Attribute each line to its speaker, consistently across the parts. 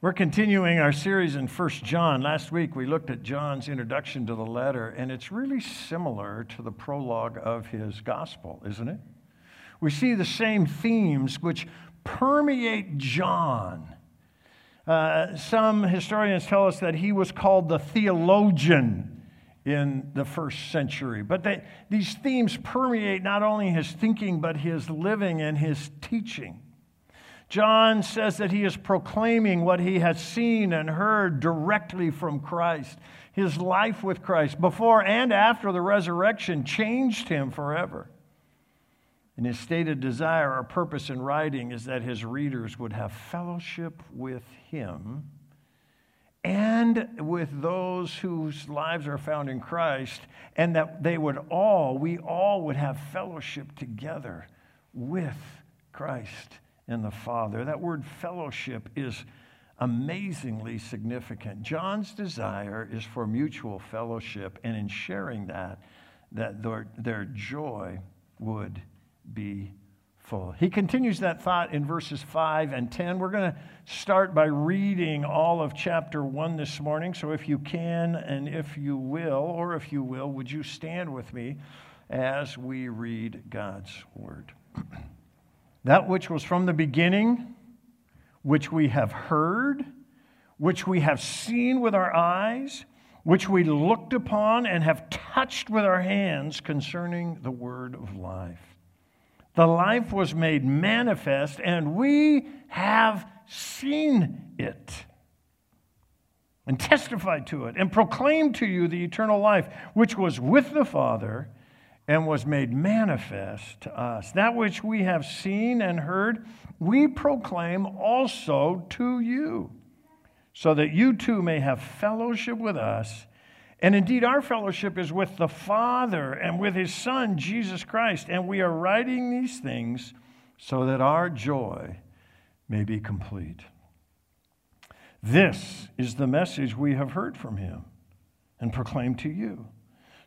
Speaker 1: We're continuing our series in 1 John. Last week we looked at John's introduction to the letter, and it's really similar to the prologue of his gospel, isn't it? We see the same themes which permeate John. Uh, some historians tell us that he was called the theologian in the first century. But they, these themes permeate not only his thinking, but his living and his teaching. John says that he is proclaiming what he has seen and heard directly from Christ. His life with Christ, before and after the resurrection, changed him forever. And his stated desire or purpose in writing is that his readers would have fellowship with him and with those whose lives are found in Christ, and that they would all, we all would have fellowship together with Christ and the Father. That word fellowship is amazingly significant. John's desire is for mutual fellowship, and in sharing that, that their, their joy would be full. He continues that thought in verses 5 and 10. We're going to start by reading all of chapter 1 this morning. So if you can and if you will, or if you will, would you stand with me as we read God's word? that which was from the beginning, which we have heard, which we have seen with our eyes, which we looked upon and have touched with our hands concerning the word of life. The life was made manifest, and we have seen it and testified to it and proclaimed to you the eternal life, which was with the Father and was made manifest to us. That which we have seen and heard, we proclaim also to you, so that you too may have fellowship with us. And indeed, our fellowship is with the Father and with His Son, Jesus Christ. And we are writing these things so that our joy may be complete. This is the message we have heard from Him and proclaimed to you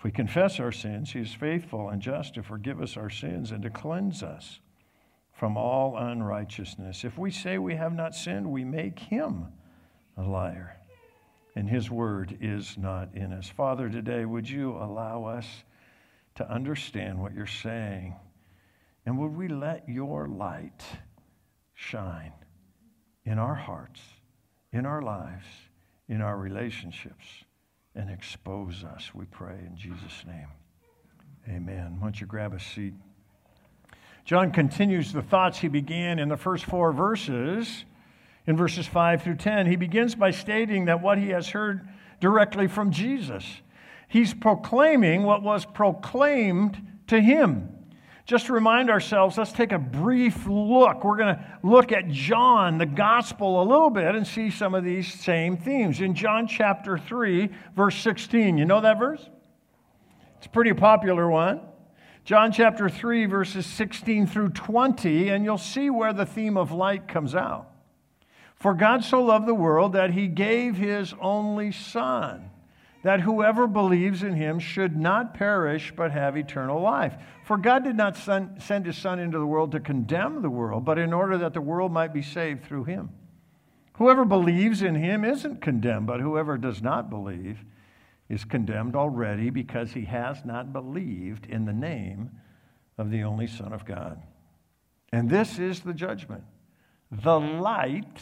Speaker 1: If we confess our sins, He is faithful and just to forgive us our sins and to cleanse us from all unrighteousness. If we say we have not sinned, we make Him a liar, and His word is not in us. Father, today, would you allow us to understand what you're saying? And would we let your light shine in our hearts, in our lives, in our relationships? And expose us, we pray in Jesus' name. Amen. Why don't you grab a seat? John continues the thoughts he began in the first four verses. In verses 5 through 10, he begins by stating that what he has heard directly from Jesus. He's proclaiming what was proclaimed to him. Just to remind ourselves, let's take a brief look. We're going to look at John, the gospel, a little bit and see some of these same themes. In John chapter 3, verse 16, you know that verse? It's a pretty popular one. John chapter 3, verses 16 through 20, and you'll see where the theme of light comes out. For God so loved the world that he gave his only Son that whoever believes in him should not perish but have eternal life. For God did not send his Son into the world to condemn the world, but in order that the world might be saved through him. Whoever believes in him isn't condemned, but whoever does not believe is condemned already because he has not believed in the name of the only Son of God. And this is the judgment. The light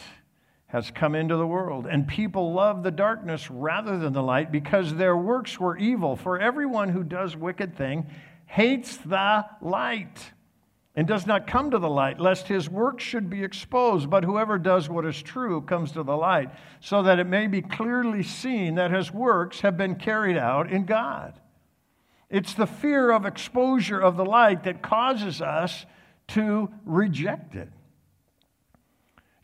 Speaker 1: has come into the world, and people love the darkness rather than the light because their works were evil. For everyone who does wicked thing hates the light and does not come to the light, lest his works should be exposed. But whoever does what is true comes to the light, so that it may be clearly seen that his works have been carried out in God. It's the fear of exposure of the light that causes us to reject it.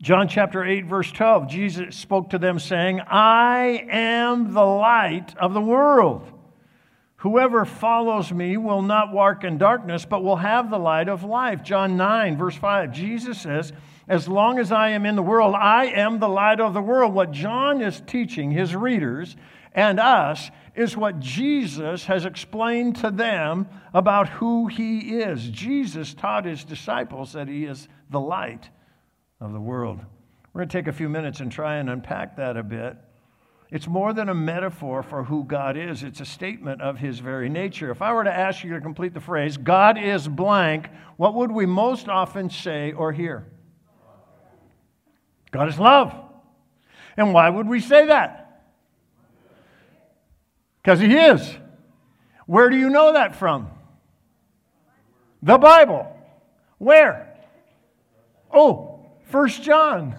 Speaker 1: John chapter 8, verse 12, Jesus spoke to them saying, I am the light of the world. Whoever follows me will not walk in darkness, but will have the light of life. John 9, verse 5, Jesus says, As long as I am in the world, I am the light of the world. What John is teaching his readers and us is what Jesus has explained to them about who he is. Jesus taught his disciples that he is the light of the world. We're going to take a few minutes and try and unpack that a bit. It's more than a metaphor for who God is, it's a statement of his very nature. If I were to ask you to complete the phrase, God is blank, what would we most often say or hear? God is love. And why would we say that? Because he is. Where do you know that from? The Bible. Where? Oh, First John.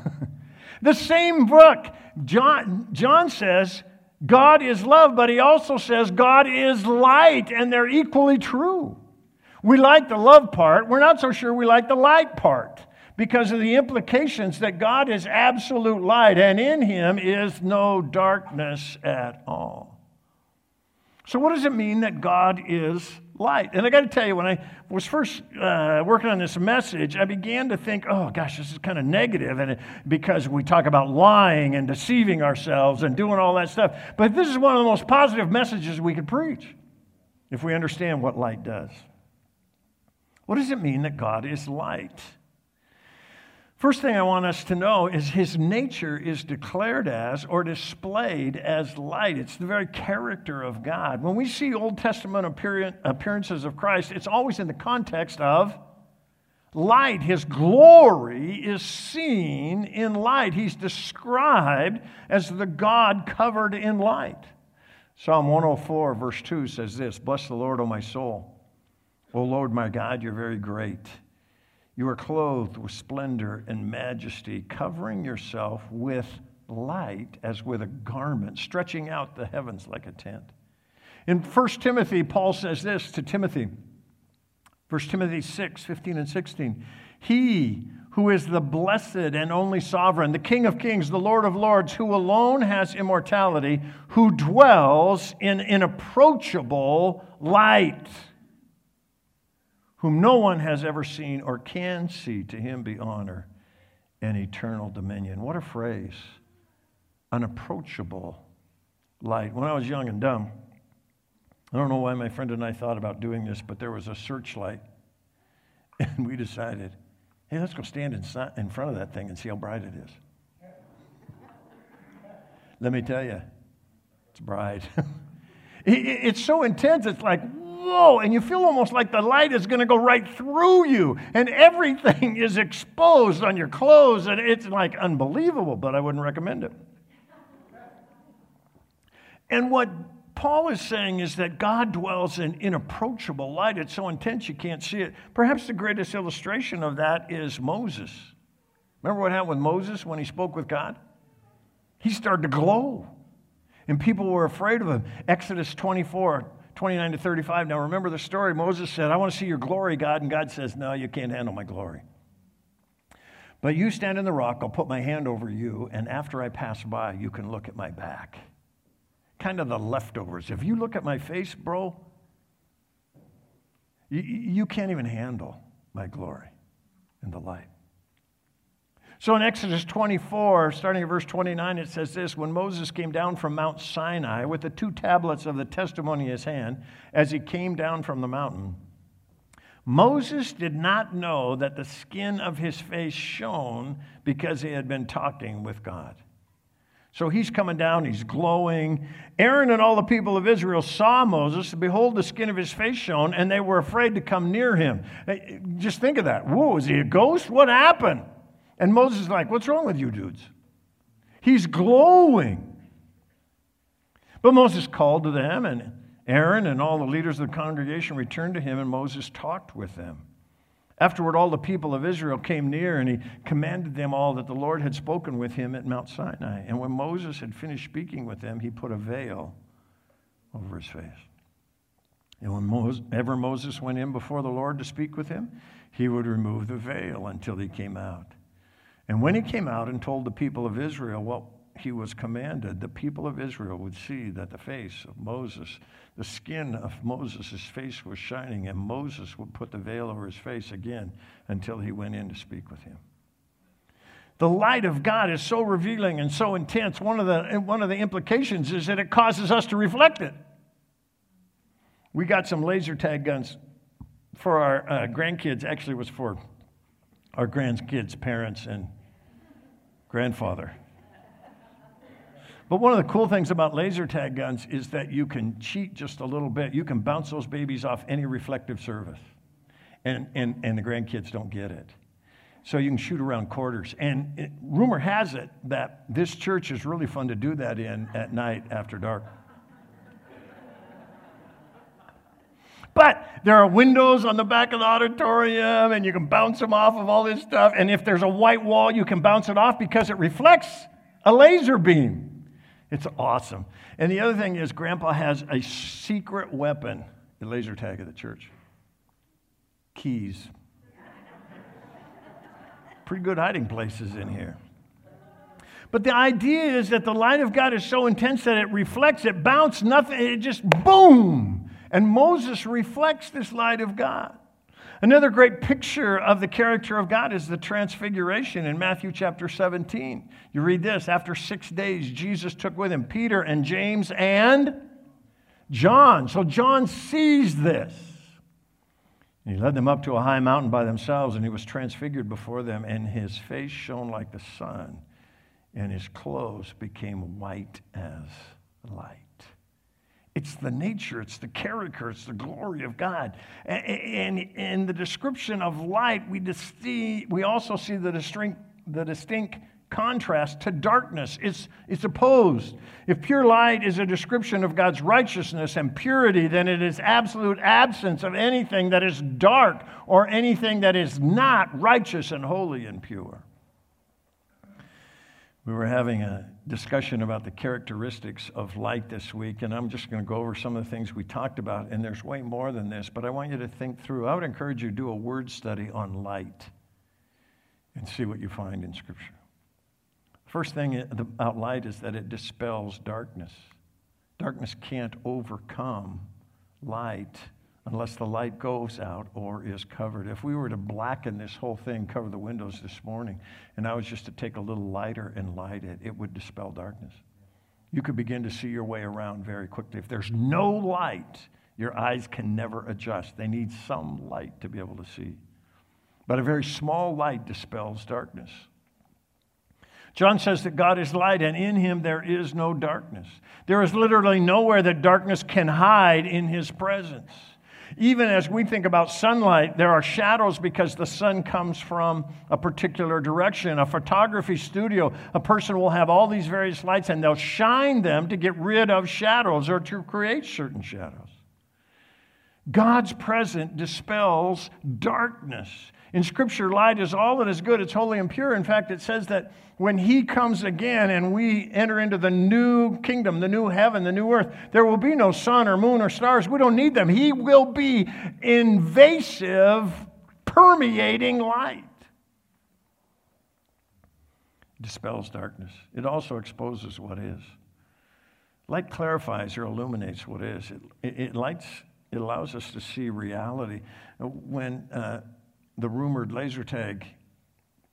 Speaker 1: the same book. John, John says God is love, but he also says God is light, and they're equally true. We like the love part, we're not so sure we like the light part because of the implications that God is absolute light, and in him is no darkness at all. So, what does it mean that God is light. And I got to tell you, when I was first uh, working on this message, I began to think, oh gosh, this is kind of negative, and because we talk about lying and deceiving ourselves and doing all that stuff. But this is one of the most positive messages we could preach if we understand what light does. What does it mean that God is light? First thing I want us to know is his nature is declared as or displayed as light. It's the very character of God. When we see Old Testament appearances of Christ, it's always in the context of light. His glory is seen in light. He's described as the God covered in light. Psalm 104, verse 2 says this Bless the Lord, O my soul. O Lord my God, you're very great. You are clothed with splendor and majesty, covering yourself with light as with a garment, stretching out the heavens like a tent. In 1 Timothy, Paul says this to Timothy 1 Timothy 6 15 and 16. He who is the blessed and only sovereign, the King of kings, the Lord of lords, who alone has immortality, who dwells in inapproachable light whom no one has ever seen or can see. To him be honor and eternal dominion. What a phrase! Unapproachable light. When I was young and dumb, I don't know why my friend and I thought about doing this, but there was a searchlight. And we decided, hey, let's go stand in front of that thing and see how bright it is. Let me tell you, it's bright. it's so intense, it's like, whoa, and you feel almost like the light is going to go right through you, and everything is exposed on your clothes, and it's like unbelievable, but I wouldn't recommend it. And what Paul is saying is that God dwells in inapproachable light. It's so intense you can't see it. Perhaps the greatest illustration of that is Moses. Remember what happened with Moses when he spoke with God? He started to glow, and people were afraid of him. Exodus 24 29 to 35. Now remember the story. Moses said, I want to see your glory, God. And God says, No, you can't handle my glory. But you stand in the rock, I'll put my hand over you, and after I pass by, you can look at my back. Kind of the leftovers. If you look at my face, bro, you, you can't even handle my glory and the light. So in Exodus 24, starting at verse 29, it says this When Moses came down from Mount Sinai with the two tablets of the testimony in his hand, as he came down from the mountain, Moses did not know that the skin of his face shone because he had been talking with God. So he's coming down, he's glowing. Aaron and all the people of Israel saw Moses, and behold, the skin of his face shone, and they were afraid to come near him. Just think of that. Whoa, is he a ghost? What happened? And Moses is like, What's wrong with you dudes? He's glowing. But Moses called to them, and Aaron and all the leaders of the congregation returned to him, and Moses talked with them. Afterward, all the people of Israel came near, and he commanded them all that the Lord had spoken with him at Mount Sinai. And when Moses had finished speaking with them, he put a veil over his face. And whenever Moses went in before the Lord to speak with him, he would remove the veil until he came out. And when he came out and told the people of Israel what he was commanded, the people of Israel would see that the face of Moses, the skin of Moses' face was shining, and Moses would put the veil over his face again until he went in to speak with him. The light of God is so revealing and so intense. One of the, one of the implications is that it causes us to reflect it. We got some laser tag guns for our uh, grandkids, actually, was for our grandkids' parents and grandfather. But one of the cool things about laser tag guns is that you can cheat just a little bit. You can bounce those babies off any reflective surface, and, and, and the grandkids don't get it. So you can shoot around quarters. And it, rumor has it that this church is really fun to do that in at night after dark. But there are windows on the back of the auditorium, and you can bounce them off of all this stuff. And if there's a white wall, you can bounce it off because it reflects a laser beam. It's awesome. And the other thing is, Grandpa has a secret weapon, the laser tag of the church keys. Pretty good hiding places in here. But the idea is that the light of God is so intense that it reflects, it bounces, nothing, it just boom and Moses reflects this light of God. Another great picture of the character of God is the transfiguration in Matthew chapter 17. You read this After six days, Jesus took with him Peter and James and John. So John sees this. And He led them up to a high mountain by themselves, and he was transfigured before them, and his face shone like the sun, and his clothes became white as light. It's the nature, it's the character, it's the glory of God. And in the description of light, we, see, we also see the distinct, contrast to darkness. It's opposed. If pure light is a description of God's righteousness and purity, then it is absolute absence of anything that is dark or anything that is not righteous and holy and pure. We were having a discussion about the characteristics of light this week, and I'm just going to go over some of the things we talked about, and there's way more than this, but I want you to think through. I would encourage you to do a word study on light and see what you find in Scripture. First thing about light is that it dispels darkness. Darkness can't overcome light unless the light goes out or is covered. If we were to blacken this whole thing, cover the windows this morning, and I was just to take a little lighter and light it, it would dispel darkness. You could begin to see your way around very quickly. If there's no light, your eyes can never adjust. They need some light to be able to see. But a very small light dispels darkness. John says that God is light and in him there is no darkness. There is literally nowhere that darkness can hide in his presence. Even as we think about sunlight, there are shadows because the sun comes from a particular direction. A photography studio, a person will have all these various lights and they'll shine them to get rid of shadows or to create certain shadows. God's presence dispels darkness. In Scripture, light is all that is good, it's holy and pure. In fact, it says that when He comes again and we enter into the new kingdom, the new heaven, the new earth, there will be no sun or moon or stars. We don't need them. He will be invasive, permeating light. Dispels darkness, it also exposes what is. Light clarifies or illuminates what is. It, it, it lights, it allows us to see reality. When uh, the rumored laser tag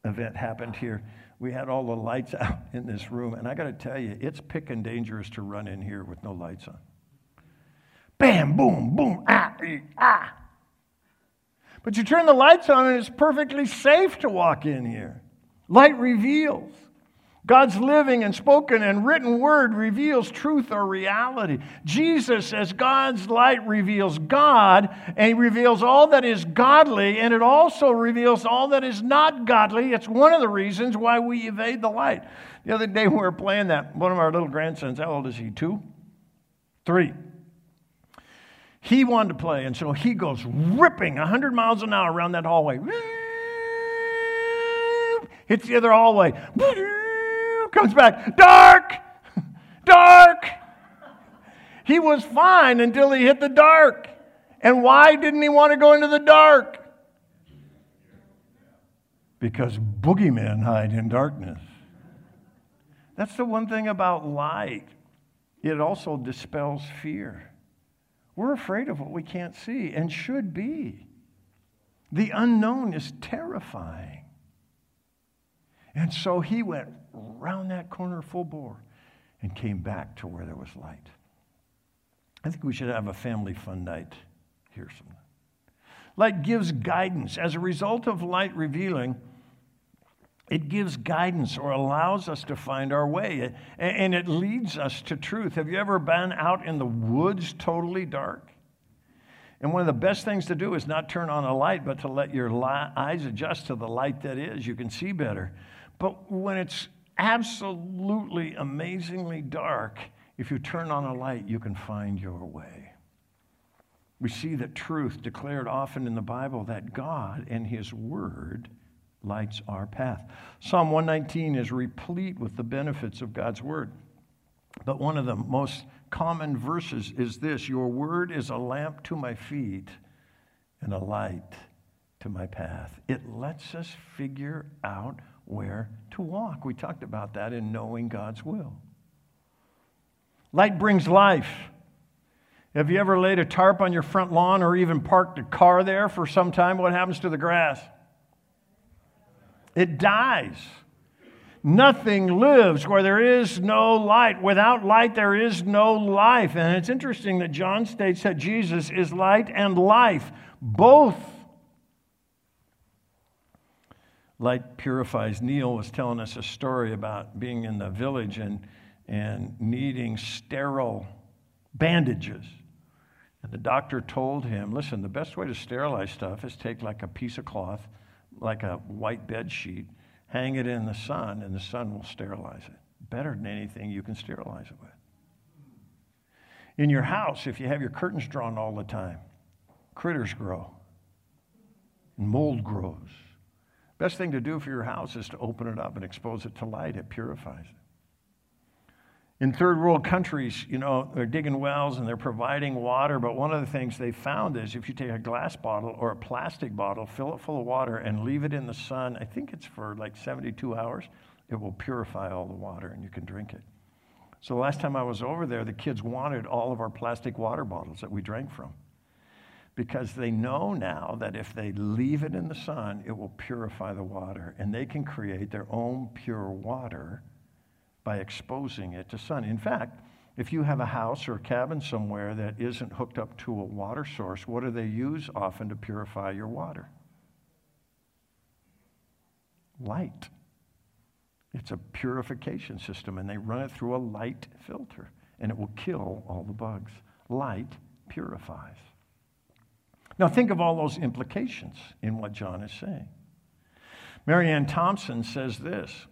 Speaker 1: event happened here, we had all the lights out in this room. And I got to tell you, it's picking dangerous to run in here with no lights on. Bam, boom, boom, ah, ah. But you turn the lights on and it's perfectly safe to walk in here. Light reveals. God's living and spoken and written word reveals truth or reality. Jesus, as God's light, reveals God, and He reveals all that is godly, and it also reveals all that is not godly. It's one of the reasons why we evade the light. The other day we were playing that, one of our little grandsons, how old is he? Two? Three. He wanted to play, and so he goes ripping 100 miles an hour around that hallway. Hits the other hallway comes back, dark, dark. He was fine until he hit the dark. And why didn't he want to go into the dark? Because boogeymen hide in darkness. That's the one thing about light. It also dispels fear. We're afraid of what we can't see and should be. The unknown is terrifying. And so he went round that corner full bore and came back to where there was light. I think we should have a family fun night here sometime. Light gives guidance. As a result of light revealing, it gives guidance or allows us to find our way, and it leads us to truth. Have you ever been out in the woods totally dark? And one of the best things to do is not turn on a light, but to let your eyes adjust to the light that is. You can see better. But when it's absolutely amazingly dark, if you turn on a light, you can find your way. We see that truth declared often in the Bible that God and His Word lights our path. Psalm 119 is replete with the benefits of God's Word. But one of the most common verses is this Your Word is a lamp to my feet and a light to my path. It lets us figure out where to walk. We talked about that in knowing God's will. Light brings life. Have you ever laid a tarp on your front lawn or even parked a car there for some time? What happens to the grass? It dies. Nothing lives where there is no light. Without light, there is no life. And it's interesting that John states that Jesus is light and life, both. Light purifies. Neil was telling us a story about being in the village and, and needing sterile bandages. And the doctor told him, listen, the best way to sterilize stuff is take like a piece of cloth, like a white bed sheet, hang it in the sun, and the sun will sterilize it. Better than anything you can sterilize it with. In your house, if you have your curtains drawn all the time, critters grow and mold grows. Best thing to do for your house is to open it up and expose it to light. It purifies it. In third world countries, you know, they're digging wells and they're providing water, but one of the things they found is if you take a glass bottle or a plastic bottle, fill it full of water, and leave it in the sun, I think it's for like 72 hours, it will purify all the water and you can drink it. So the last time I was over there, the kids wanted all of our plastic water bottles that we drank from because they know now that if they leave it in the sun, it will purify the water and they can create their own pure water by exposing it to sun. In fact, if you have a house or a cabin somewhere that isn't hooked up to a water source, what do they use often to purify your water? Light. It's a purification system, and they run it through a light filter, and it will kill all the bugs. Light purifies. Now, think of all those implications in what John is saying. Marianne Thompson says this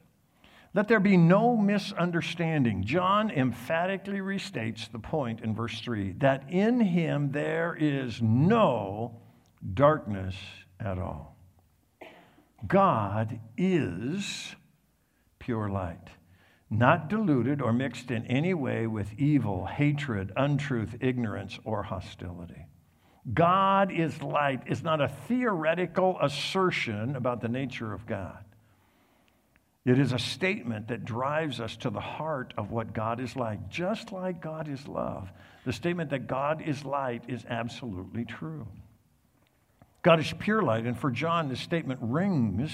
Speaker 1: let there be no misunderstanding. John emphatically restates the point in verse 3 that in him there is no darkness at all. God is pure light, not diluted or mixed in any way with evil, hatred, untruth, ignorance, or hostility. God is light is not a theoretical assertion about the nature of God. It is a statement that drives us to the heart of what God is like, just like God is love. The statement that God is light is absolutely true. God is pure light, and for John, this statement rings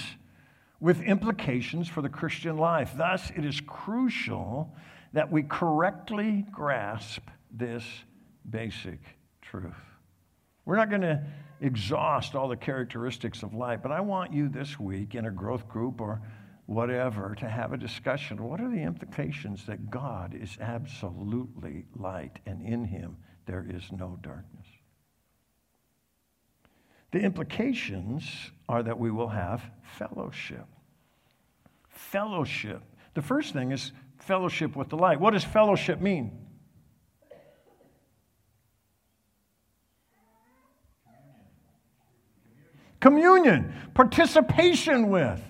Speaker 1: with implications for the Christian life. Thus, it is crucial that we correctly grasp this basic truth. We're not going to exhaust all the characteristics of light, but I want you this week in a growth group or whatever, to have a discussion. What are the implications that God is absolutely light and in him there is no darkness? The implications are that we will have fellowship. Fellowship. The first thing is fellowship with the light. What does fellowship mean? Communion, participation with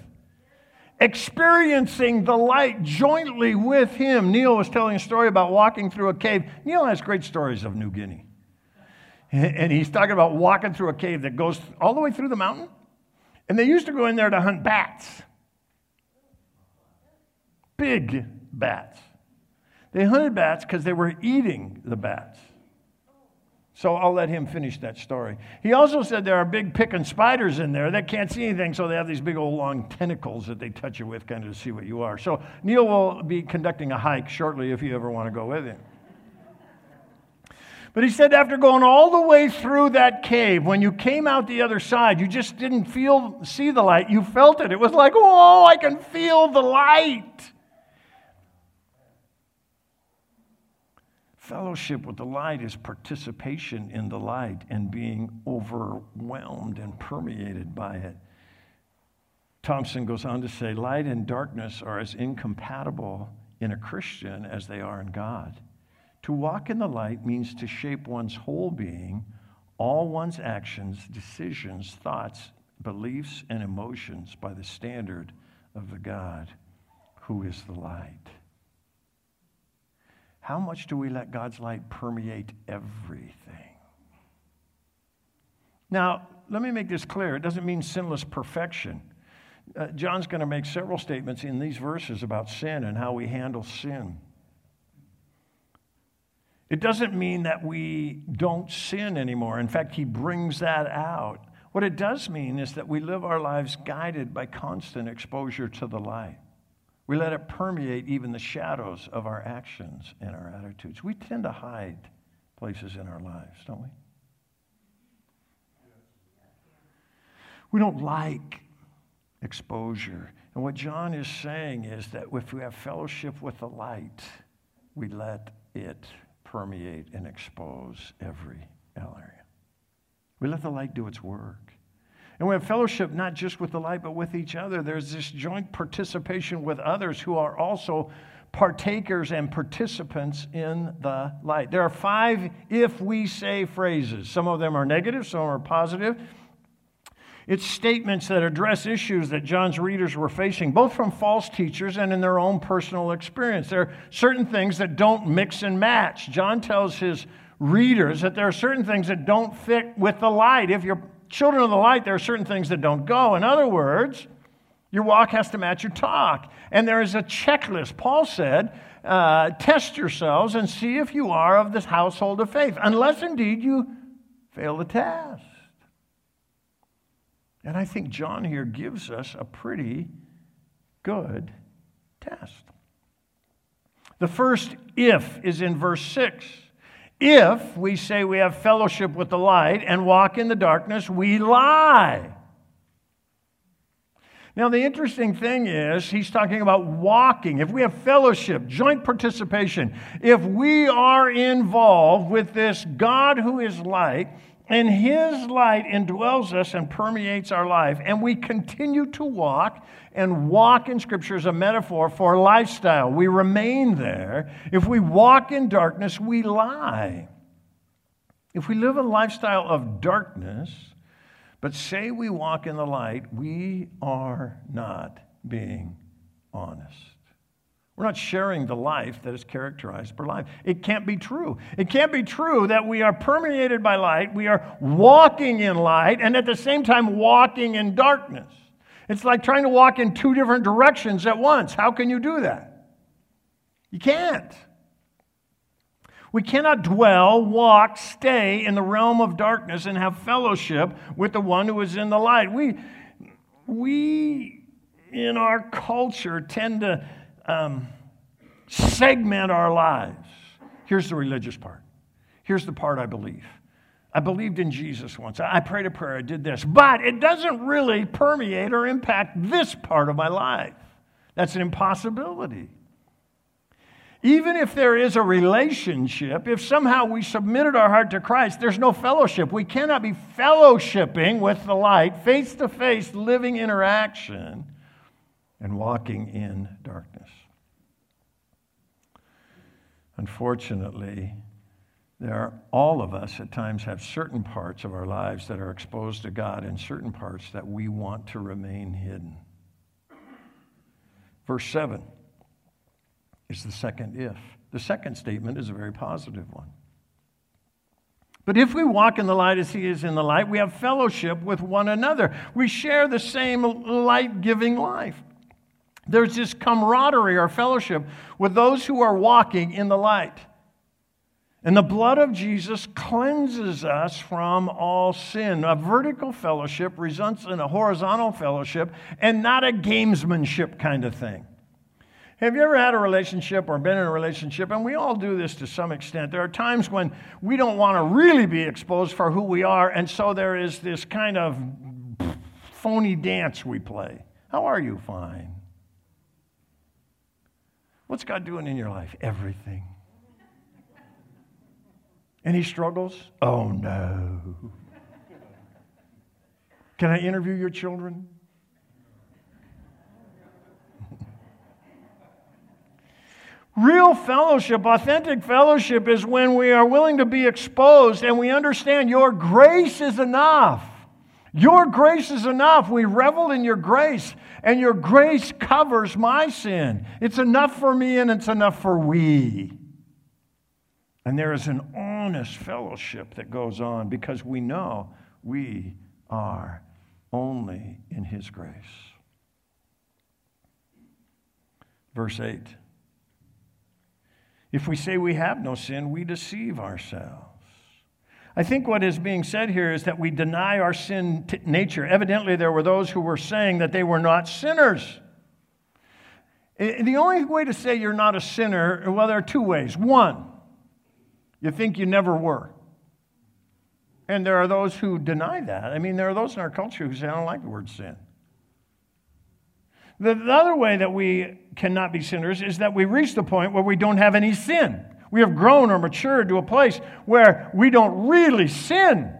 Speaker 1: experiencing the light jointly with him. Neil was telling a story about walking through a cave. Neil has great stories of New Guinea. And he's talking about walking through a cave that goes all the way through the mountain. And they used to go in there to hunt bats. big bats. They hunted bats because they were eating the bats. So I'll let him finish that story. He also said there are big picking spiders in there that can't see anything, so they have these big old long tentacles that they touch you with, kind of to see what you are. So Neil will be conducting a hike shortly if you ever want to go with him. But he said after going all the way through that cave, when you came out the other side, you just didn't feel see the light. You felt it. It was like, whoa, I can feel the light. Fellowship with the light is participation in the light and being overwhelmed and permeated by it. Thompson goes on to say light and darkness are as incompatible in a Christian as they are in God. To walk in the light means to shape one's whole being, all one's actions, decisions, thoughts, beliefs, and emotions by the standard of the God who is the light. How much do we let God's light permeate everything? Now, let me make this clear. It doesn't mean sinless perfection. Uh, John's going to make several statements in these verses about sin and how we handle sin. It doesn't mean that we don't sin anymore. In fact, he brings that out. What it does mean is that we live our lives guided by constant exposure to the light. We let it permeate even the shadows of our actions and our attitudes. We tend to hide places in our lives, don't we? We don't like exposure. And what John is saying is that if we have fellowship with the light, we let it permeate and expose every area. We let the light do its work. And we have fellowship not just with the light, but with each other. There's this joint participation with others who are also partakers and participants in the light. There are five if we say phrases. Some of them are negative, some are positive. It's statements that address issues that John's readers were facing, both from false teachers and in their own personal experience. There are certain things that don't mix and match. John tells his readers that there are certain things that don't fit with the light. If you're children of the light, there are certain things that don't go. In other words, your walk has to match your talk. And there is a checklist. Paul said, uh, test yourselves and see if you are of this household of faith, unless indeed you fail the test. And I think John here gives us a pretty good test. The first if is in verse 6. If we say we have fellowship with the light and walk in the darkness, we lie. Now, the interesting thing is, he's talking about walking. If we have fellowship, joint participation, if we are involved with this God who is light, and his light indwells us and permeates our life, and we continue to walk and walk in Scripture is a metaphor for lifestyle. We remain there. If we walk in darkness, we lie. If we live a lifestyle of darkness, but say we walk in the light, we are not being honest. We're not sharing the life that is characterized by life. It can't be true. It can't be true that we are permeated by light, we are walking in light, and at the same time walking in darkness. It's like trying to walk in two different directions at once. How can you do that? You can't. We cannot dwell, walk, stay in the realm of darkness and have fellowship with the one who is in the light. We, we in our culture, tend to um, segment our lives. Here's the religious part. Here's the part I believe. I believed in Jesus once. I prayed a prayer. I did this. But it doesn't really permeate or impact this part of my life. That's an impossibility. Even if there is a relationship, if somehow we submitted our heart to Christ, there's no fellowship. We cannot be fellowshipping with the light, face to face, living interaction, and walking in darkness. Unfortunately, there are, all of us at times have certain parts of our lives that are exposed to God and certain parts that we want to remain hidden. Verse 7 is the second if. The second statement is a very positive one. But if we walk in the light as he is in the light, we have fellowship with one another. We share the same light giving life. There's this camaraderie or fellowship with those who are walking in the light. And the blood of Jesus cleanses us from all sin. A vertical fellowship results in a horizontal fellowship and not a gamesmanship kind of thing. Have you ever had a relationship or been in a relationship? And we all do this to some extent. There are times when we don't want to really be exposed for who we are, and so there is this kind of phony dance we play. How are you? Fine. What's God doing in your life? Everything. Any struggles? Oh no. Can I interview your children? Real fellowship, authentic fellowship, is when we are willing to be exposed and we understand your grace is enough. Your grace is enough. We revel in your grace, and your grace covers my sin. It's enough for me and it's enough for we. And there is an honest fellowship that goes on because we know we are only in His grace. Verse 8 If we say we have no sin, we deceive ourselves. I think what is being said here is that we deny our sin t- nature. Evidently, there were those who were saying that they were not sinners. The only way to say you're not a sinner, well, there are two ways. One, you think you never were. And there are those who deny that. I mean, there are those in our culture who say, I don't like the word sin. The, the other way that we cannot be sinners is that we reach the point where we don't have any sin. We have grown or matured to a place where we don't really sin.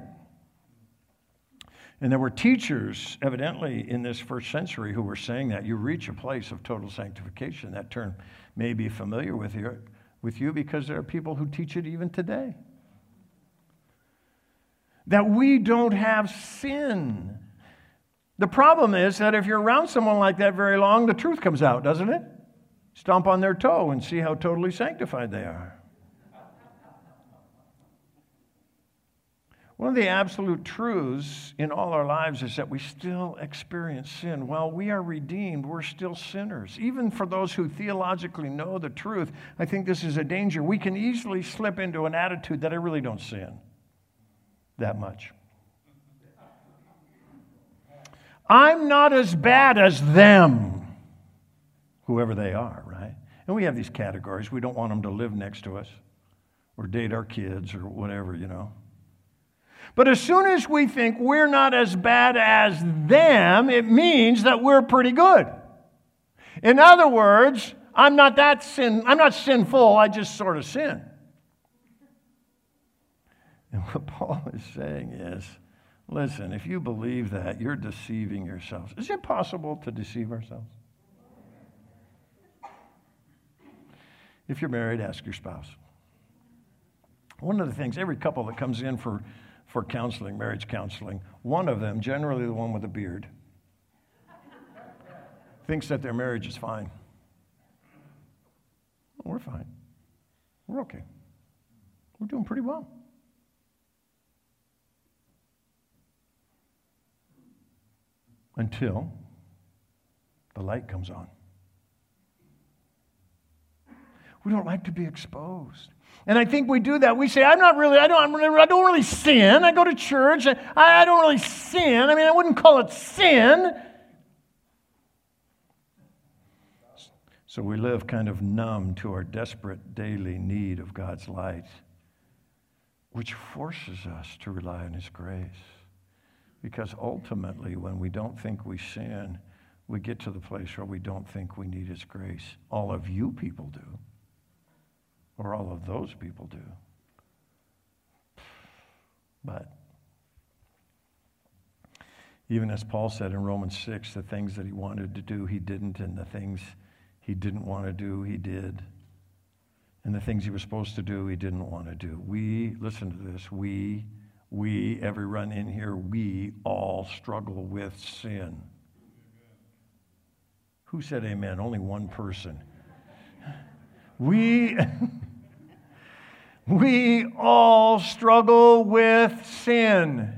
Speaker 1: And there were teachers, evidently, in this first century who were saying that you reach a place of total sanctification. That term may be familiar with you with you because there are people who teach it even today. That we don't have sin. The problem is that if you're around someone like that very long, the truth comes out, doesn't it? Stomp on their toe and see how totally sanctified they are. One of the absolute truths in all our lives is that we still experience sin. While we are redeemed, we're still sinners. Even for those who theologically know the truth, I think this is a danger. We can easily slip into an attitude that I really don't sin that much. I'm not as bad as them, whoever they are, right? And we have these categories. We don't want them to live next to us or date our kids or whatever, you know. But as soon as we think we're not as bad as them, it means that we're pretty good. In other words, I'm not that sin, I'm not sinful, I just sort of sin. And what Paul is saying is, listen, if you believe that, you're deceiving yourselves. Is it possible to deceive ourselves? If you're married, ask your spouse. One of the things, every couple that comes in for for counseling, marriage counseling. One of them, generally the one with a beard, thinks that their marriage is fine. Well, we're fine. We're okay. We're doing pretty well. Until the light comes on. We don't like to be exposed. And I think we do that. We say, I'm not really, I don't, I don't really sin. I go to church. I, I don't really sin. I mean, I wouldn't call it sin. So we live kind of numb to our desperate daily need of God's light, which forces us to rely on His grace. Because ultimately, when we don't think we sin, we get to the place where we don't think we need His grace. All of you people do or all of those people do. But even as Paul said in Romans 6, the things that he wanted to do, he didn't, and the things he didn't want to do, he did. And the things he was supposed to do, he didn't want to do. We, listen to this, we, we, everyone in here, we all struggle with sin. Who said amen? Only one person. We. We all struggle with sin.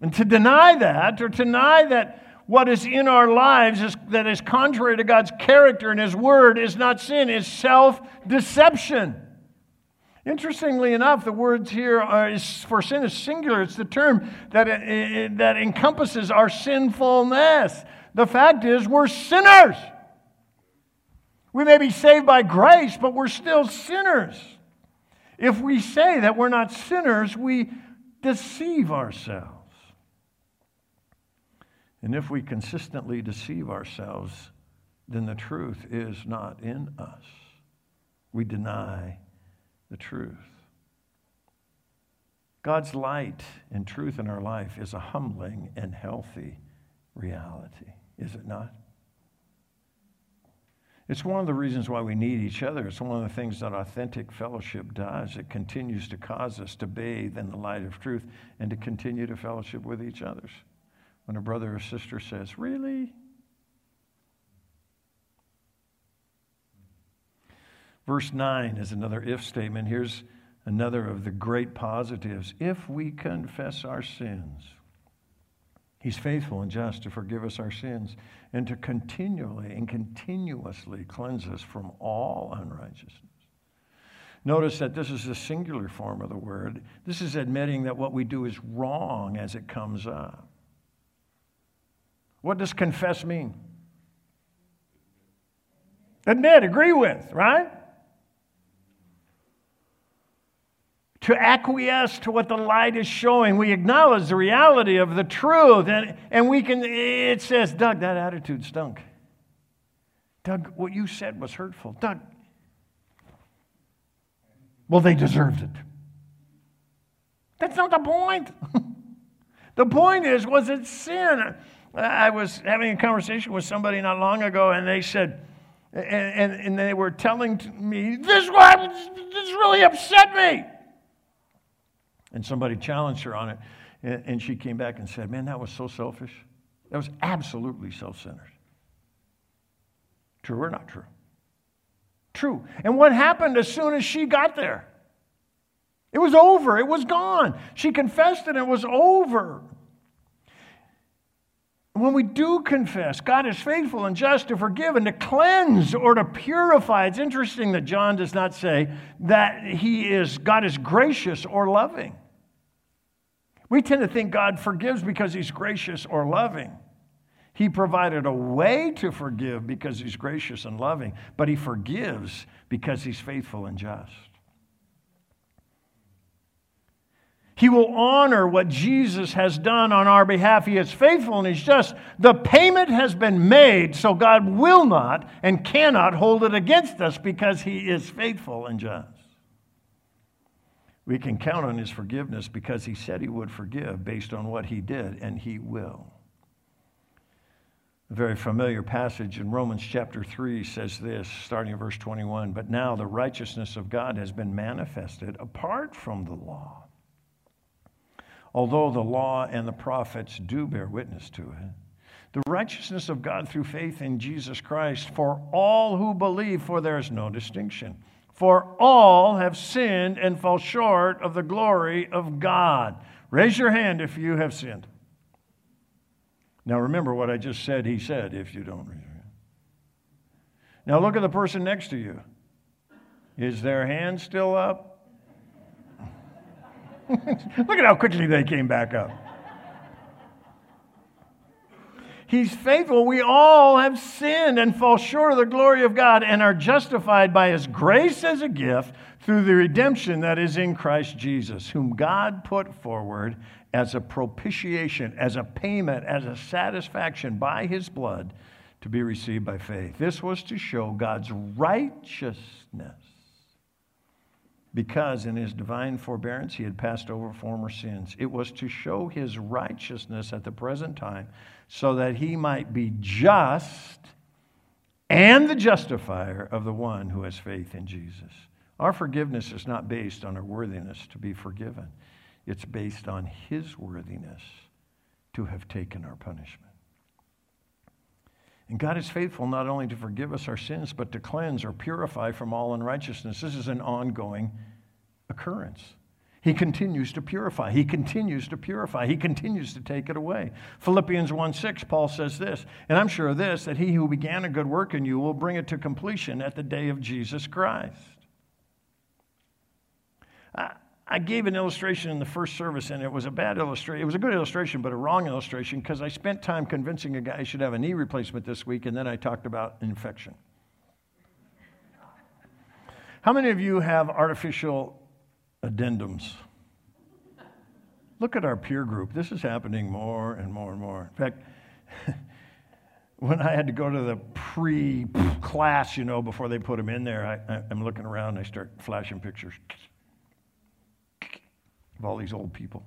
Speaker 1: And to deny that, or to deny that what is in our lives is, that is contrary to God's character and His word is not sin, is self deception. Interestingly enough, the words here are, is, for sin is singular. It's the term that, it, it, that encompasses our sinfulness. The fact is, we're sinners. We may be saved by grace, but we're still sinners. If we say that we're not sinners, we deceive ourselves. And if we consistently deceive ourselves, then the truth is not in us. We deny the truth. God's light and truth in our life is a humbling and healthy reality, is it not? It's one of the reasons why we need each other. It's one of the things that authentic fellowship does. It continues to cause us to bathe in the light of truth and to continue to fellowship with each other. When a brother or sister says, Really? Verse 9 is another if statement. Here's another of the great positives. If we confess our sins, He's faithful and just to forgive us our sins and to continually and continuously cleanse us from all unrighteousness. Notice that this is a singular form of the word. This is admitting that what we do is wrong as it comes up. What does confess mean? Admit, agree with, right? To acquiesce to what the light is showing. We acknowledge the reality of the truth. And, and we can, it says, Doug, that attitude stunk. Doug, what you said was hurtful. Doug, well, they deserved it. That's not the point. the point is, was it sin? I was having a conversation with somebody not long ago, and they said, and, and, and they were telling me, this, this really upset me. And somebody challenged her on it, and she came back and said, Man, that was so selfish. That was absolutely self centered. True or not true? True. And what happened as soon as she got there? It was over. It was gone. She confessed and it was over. When we do confess, God is faithful and just to forgive and to cleanse or to purify. It's interesting that John does not say that he is God is gracious or loving. We tend to think God forgives because he's gracious or loving. He provided a way to forgive because he's gracious and loving, but he forgives because he's faithful and just. He will honor what Jesus has done on our behalf. He is faithful and He's just. The payment has been made, so God will not and cannot hold it against us because He is faithful and just. We can count on His forgiveness because He said He would forgive based on what He did, and He will. A very familiar passage in Romans chapter 3 says this, starting in verse 21 But now the righteousness of God has been manifested apart from the law although the law and the prophets do bear witness to it. The righteousness of God through faith in Jesus Christ for all who believe, for there is no distinction. For all have sinned and fall short of the glory of God. Raise your hand if you have sinned. Now remember what I just said, he said, if you don't raise your hand. Now look at the person next to you. Is their hand still up? Look at how quickly they came back up. He's faithful. We all have sinned and fall short of the glory of God and are justified by His grace as a gift through the redemption that is in Christ Jesus, whom God put forward as a propitiation, as a payment, as a satisfaction by His blood to be received by faith. This was to show God's righteousness because in his divine forbearance he had passed over former sins. It was to show his righteousness at the present time so that he might be just and the justifier of the one who has faith in Jesus. Our forgiveness is not based on our worthiness to be forgiven, it's based on his worthiness to have taken our punishment. And God is faithful not only to forgive us our sins, but to cleanse or purify from all unrighteousness. This is an ongoing occurrence. He continues to purify. He continues to purify. He continues to take it away. Philippians 1 6, Paul says this, and I'm sure of this, that he who began a good work in you will bring it to completion at the day of Jesus Christ. I, I gave an illustration in the first service, and it was a bad illustration. It was a good illustration, but a wrong illustration because I spent time convincing a guy he should have a knee replacement this week, and then I talked about infection. How many of you have artificial addendums? Look at our peer group. This is happening more and more and more. In fact, when I had to go to the pre class, you know, before they put them in there, I, am looking around and I start flashing pictures of all these old people.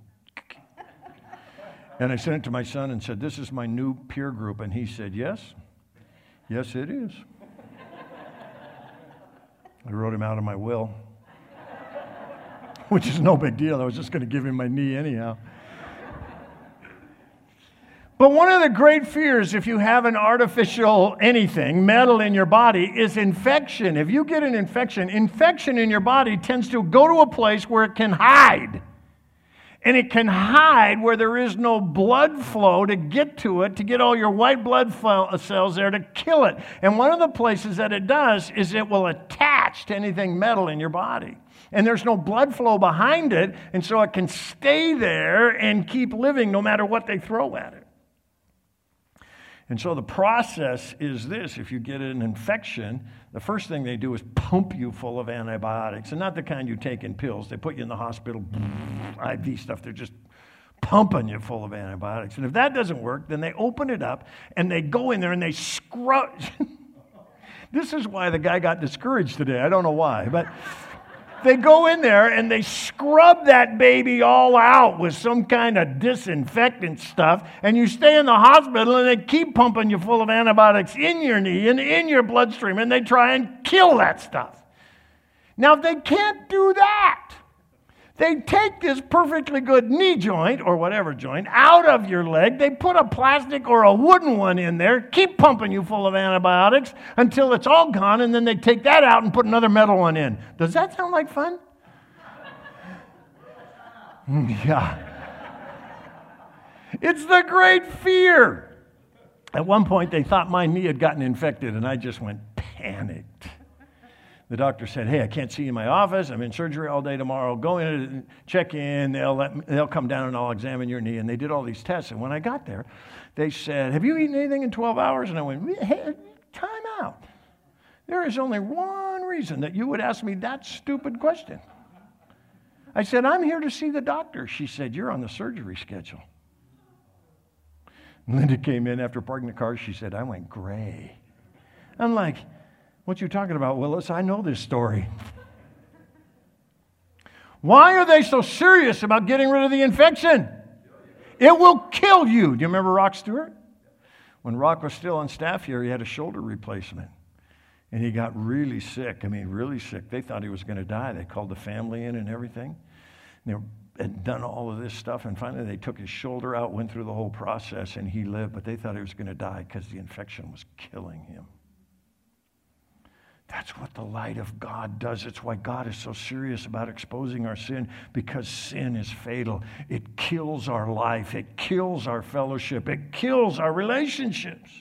Speaker 1: And I sent it to my son and said, This is my new peer group. And he said, Yes, yes, it is. I wrote him out of my will, which is no big deal. I was just going to give him my knee anyhow. But one of the great fears, if you have an artificial anything, metal in your body, is infection. If you get an infection, infection in your body tends to go to a place where it can hide and it can hide where there is no blood flow to get to it, to get all your white blood uh, cells there to kill it. And one of the places that it does is it will attach to anything metal in your body. And there's no blood flow behind it, and so it can stay there and keep living no matter what they throw at it. And so the process is this if you get an infection, the first thing they do is pump you full of antibiotics, and not the kind you take in pills. They put you in the hospital, IV stuff. They're just pumping you full of antibiotics. And if that doesn't work, then they open it up and they go in there and they scrub. this is why the guy got discouraged today. I don't know why, but they go in there and they scrub that baby all out with some kind of disinfectant stuff, and you stay in the hospital and they keep pumping you full of antibiotics in your knee and in your bloodstream, and they try and kill that stuff. Now, if they can't do that, they take this perfectly good knee joint or whatever joint out of your leg. They put a plastic or a wooden one in there, keep pumping you full of antibiotics until it's all gone, and then they take that out and put another metal one in. Does that sound like fun? yeah. It's the great fear. At one point, they thought my knee had gotten infected, and I just went panicked. The doctor said, Hey, I can't see you in my office. I'm in surgery all day tomorrow. Go in and check in. They'll, let me, they'll come down and I'll examine your knee. And they did all these tests. And when I got there, they said, Have you eaten anything in 12 hours? And I went, Hey, time out. There is only one reason that you would ask me that stupid question. I said, I'm here to see the doctor. She said, You're on the surgery schedule. Linda came in after parking the car. She said, I went gray. I'm like, what you talking about, Willis? I know this story. Why are they so serious about getting rid of the infection? It will kill you. Do you remember Rock Stewart? When Rock was still on staff here, he had a shoulder replacement. And he got really sick. I mean, really sick. They thought he was going to die. They called the family in and everything. And they had done all of this stuff. And finally, they took his shoulder out, went through the whole process, and he lived. But they thought he was going to die because the infection was killing him. That's what the light of God does. It's why God is so serious about exposing our sin because sin is fatal. It kills our life, it kills our fellowship, it kills our relationships.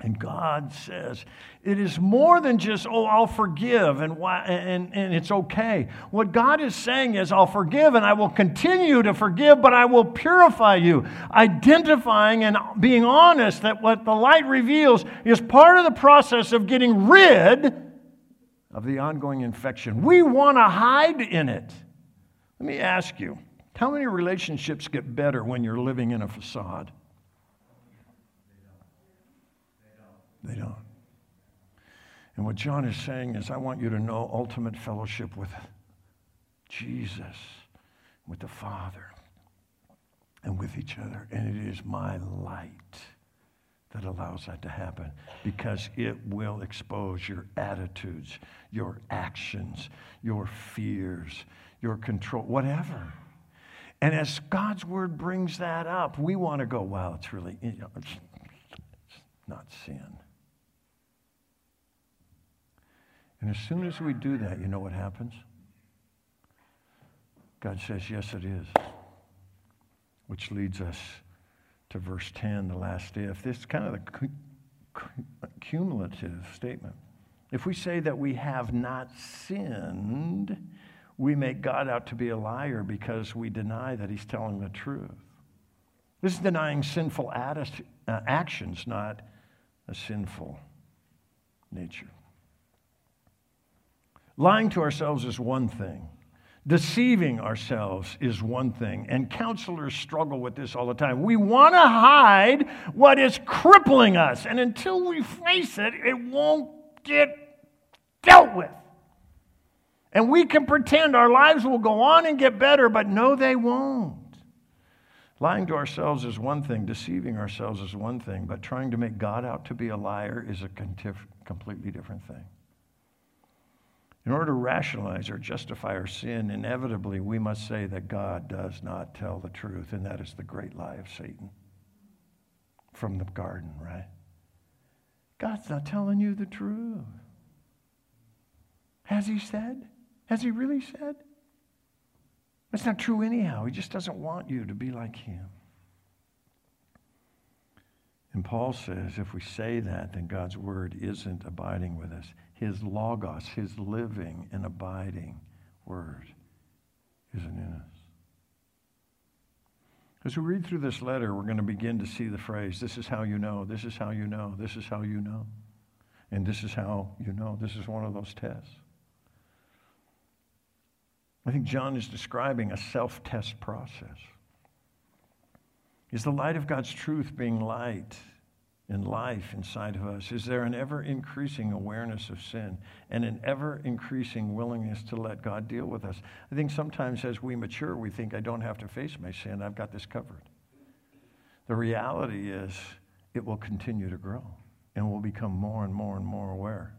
Speaker 1: And God says, it is more than just, oh, I'll forgive and, why, and, and it's okay. What God is saying is, I'll forgive and I will continue to forgive, but I will purify you. Identifying and being honest that what the light reveals is part of the process of getting rid of the ongoing infection. We want to hide in it. Let me ask you how many relationships get better when you're living in a facade? They don't. And what John is saying is, I want you to know ultimate fellowship with Jesus, with the Father, and with each other. And it is my light that allows that to happen because it will expose your attitudes, your actions, your fears, your control, whatever. And as God's word brings that up, we want to go, wow, it's really, you know, it's, it's not sin. And as soon as we do that, you know what happens? God says, Yes, it is. Which leads us to verse 10, the last if. This is kind of the cumulative statement. If we say that we have not sinned, we make God out to be a liar because we deny that he's telling the truth. This is denying sinful uh, actions, not a sinful nature. Lying to ourselves is one thing. Deceiving ourselves is one thing, and counselors struggle with this all the time. We want to hide what is crippling us, and until we face it, it won't get dealt with. And we can pretend our lives will go on and get better, but no, they won't. Lying to ourselves is one thing, deceiving ourselves is one thing, but trying to make God out to be a liar is a completely different thing. In order to rationalize or justify our sin, inevitably we must say that God does not tell the truth, and that is the great lie of Satan from the garden, right? God's not telling you the truth. Has he said? Has he really said? That's not true anyhow. He just doesn't want you to be like him. And Paul says if we say that, then God's word isn't abiding with us. His logos, his living and abiding word, isn't in us. As we read through this letter, we're going to begin to see the phrase this is how you know, this is how you know, this is how you know, and this is how you know. This is one of those tests. I think John is describing a self test process. Is the light of God's truth being light in life inside of us? Is there an ever increasing awareness of sin and an ever increasing willingness to let God deal with us? I think sometimes as we mature, we think, I don't have to face my sin, I've got this covered. The reality is, it will continue to grow and we'll become more and more and more aware.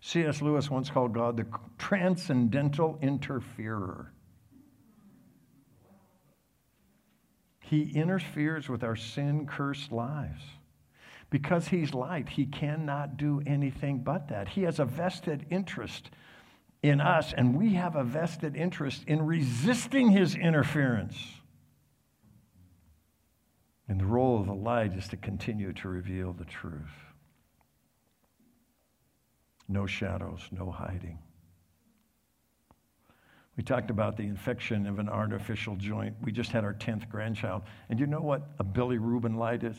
Speaker 1: C.S. Lewis once called God the transcendental interferer. He interferes with our sin cursed lives. Because he's light, he cannot do anything but that. He has a vested interest in us, and we have a vested interest in resisting his interference. And the role of the light is to continue to reveal the truth. No shadows, no hiding. We talked about the infection of an artificial joint. We just had our 10th grandchild. And you know what a bilirubin light is?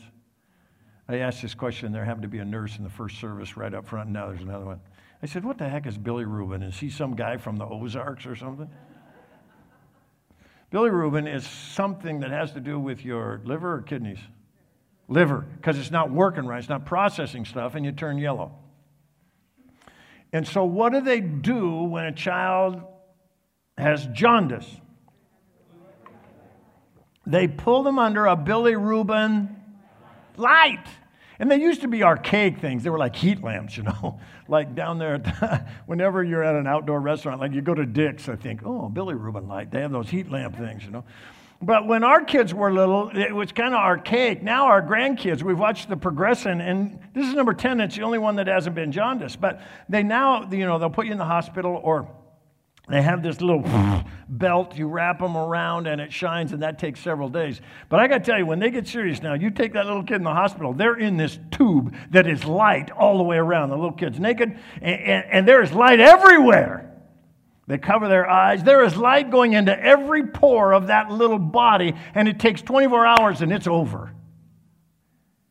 Speaker 1: I asked this question. There happened to be a nurse in the first service right up front, now there's another one. I said, What the heck is Billy Rubin? Is he some guy from the Ozarks or something? Billy Rubin is something that has to do with your liver or kidneys? Liver, because it's not working right, it's not processing stuff, and you turn yellow. And so, what do they do when a child has jaundice? They pull them under a bilirubin light. And they used to be archaic things. They were like heat lamps, you know. like down there, whenever you're at an outdoor restaurant, like you go to Dick's, I think, oh, Billy Rubin light. They have those heat lamp things, you know. But when our kids were little, it was kind of archaic. Now, our grandkids, we've watched the progression, and this is number 10. It's the only one that hasn't been jaundiced. But they now, you know, they'll put you in the hospital or they have this little belt, you wrap them around and it shines, and that takes several days. But I got to tell you, when they get serious now, you take that little kid in the hospital, they're in this tube that is light all the way around. The little kid's naked, and, and, and there is light everywhere. They cover their eyes. There is light going into every pore of that little body, and it takes 24 hours and it's over.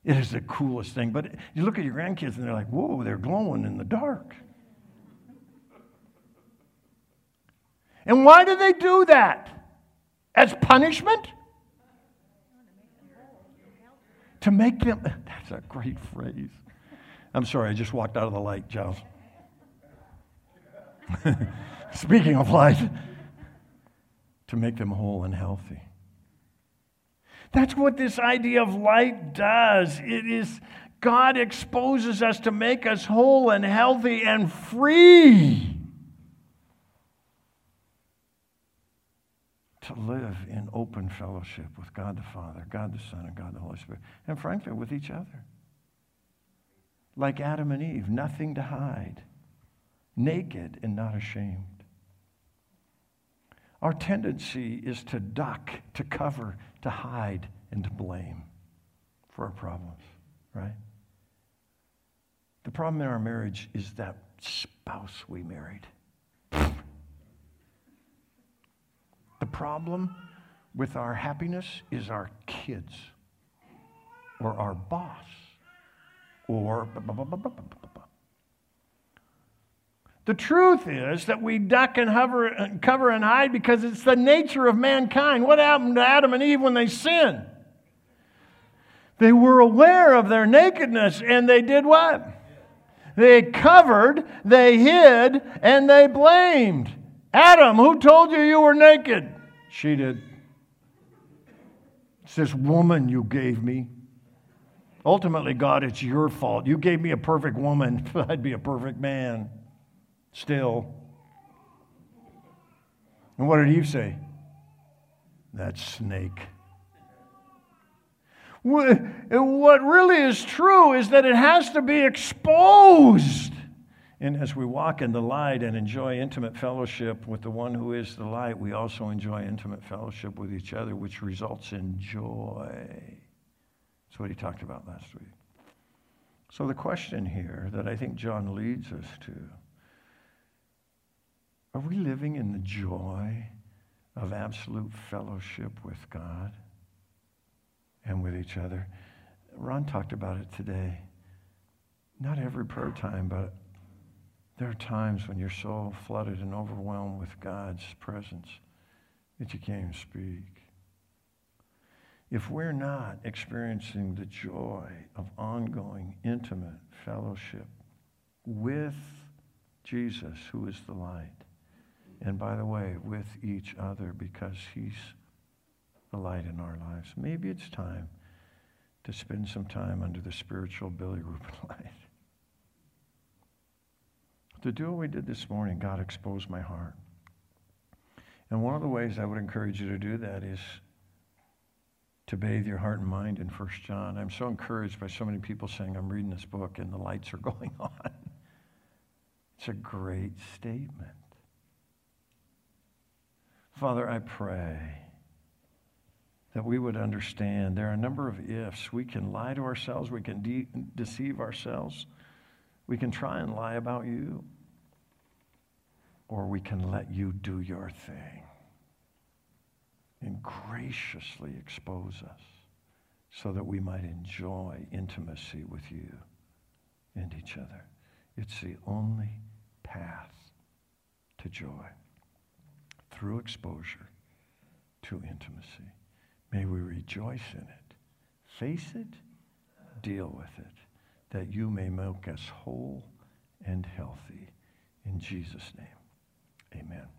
Speaker 1: It is the coolest thing. But you look at your grandkids and they're like, whoa, they're glowing in the dark. And why do they do that? As punishment? To make them, that's a great phrase. I'm sorry, I just walked out of the light, Giles. Speaking of light, to make them whole and healthy. That's what this idea of light does. It is God exposes us to make us whole and healthy and free. To live in open fellowship with God the Father, God the Son, and God the Holy Spirit, and frankly, with each other. Like Adam and Eve, nothing to hide, naked and not ashamed. our tendency is to duck, to cover, to hide, and to blame for our problems, right? The problem in our marriage is that spouse we married. The problem with our happiness is our kids or our boss or. The truth is that we duck and hover and cover and hide because it's the nature of mankind. What happened to Adam and Eve when they sinned? They were aware of their nakedness and they did what? They covered, they hid, and they blamed. Adam, who told you you were naked? She did. It's this woman you gave me. Ultimately, God, it's your fault. You gave me a perfect woman, I'd be a perfect man still. And what did Eve say? That snake. What really is true is that it has to be exposed. And as we walk in the light and enjoy intimate fellowship with the one who is the light, we also enjoy intimate fellowship with each other, which results in joy. That's what he talked about last week. So, the question here that I think John leads us to are we living in the joy of absolute fellowship with God and with each other? Ron talked about it today. Not every prayer time, but there are times when you're so flooded and overwhelmed with God's presence that you can't even speak. If we're not experiencing the joy of ongoing, intimate fellowship with Jesus, who is the light, and by the way, with each other because He's the light in our lives. Maybe it's time to spend some time under the spiritual bilirubin light. To do what we did this morning, God exposed my heart. And one of the ways I would encourage you to do that is to bathe your heart and mind in 1 John. I'm so encouraged by so many people saying, I'm reading this book and the lights are going on. It's a great statement. Father, I pray that we would understand there are a number of ifs. We can lie to ourselves, we can de- deceive ourselves, we can try and lie about you, or we can let you do your thing and graciously expose us so that we might enjoy intimacy with you and each other. It's the only path to joy through exposure to intimacy. May we rejoice in it, face it, deal with it, that you may make us whole and healthy. In Jesus' name, amen.